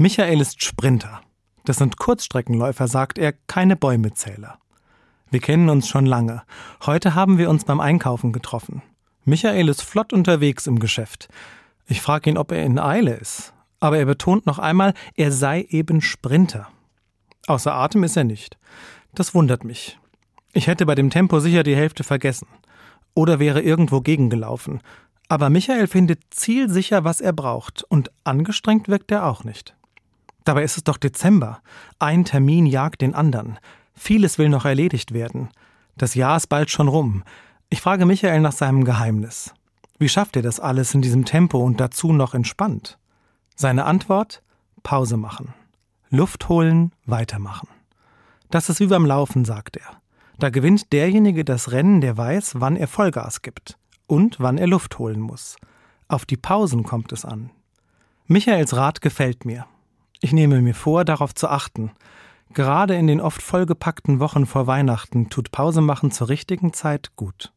Michael ist Sprinter. Das sind Kurzstreckenläufer, sagt er, keine Bäumezähler. Wir kennen uns schon lange. Heute haben wir uns beim Einkaufen getroffen. Michael ist flott unterwegs im Geschäft. Ich frage ihn, ob er in Eile ist. Aber er betont noch einmal, er sei eben Sprinter. Außer Atem ist er nicht. Das wundert mich. Ich hätte bei dem Tempo sicher die Hälfte vergessen. Oder wäre irgendwo gegengelaufen. Aber Michael findet zielsicher, was er braucht, und angestrengt wirkt er auch nicht. Dabei ist es doch Dezember. Ein Termin jagt den anderen. Vieles will noch erledigt werden. Das Jahr ist bald schon rum. Ich frage Michael nach seinem Geheimnis. Wie schafft er das alles in diesem Tempo und dazu noch entspannt? Seine Antwort? Pause machen. Luft holen, weitermachen. Das ist wie beim Laufen, sagt er. Da gewinnt derjenige das Rennen, der weiß, wann er Vollgas gibt und wann er Luft holen muss. Auf die Pausen kommt es an. Michaels Rat gefällt mir. Ich nehme mir vor, darauf zu achten. Gerade in den oft vollgepackten Wochen vor Weihnachten tut Pause machen zur richtigen Zeit gut.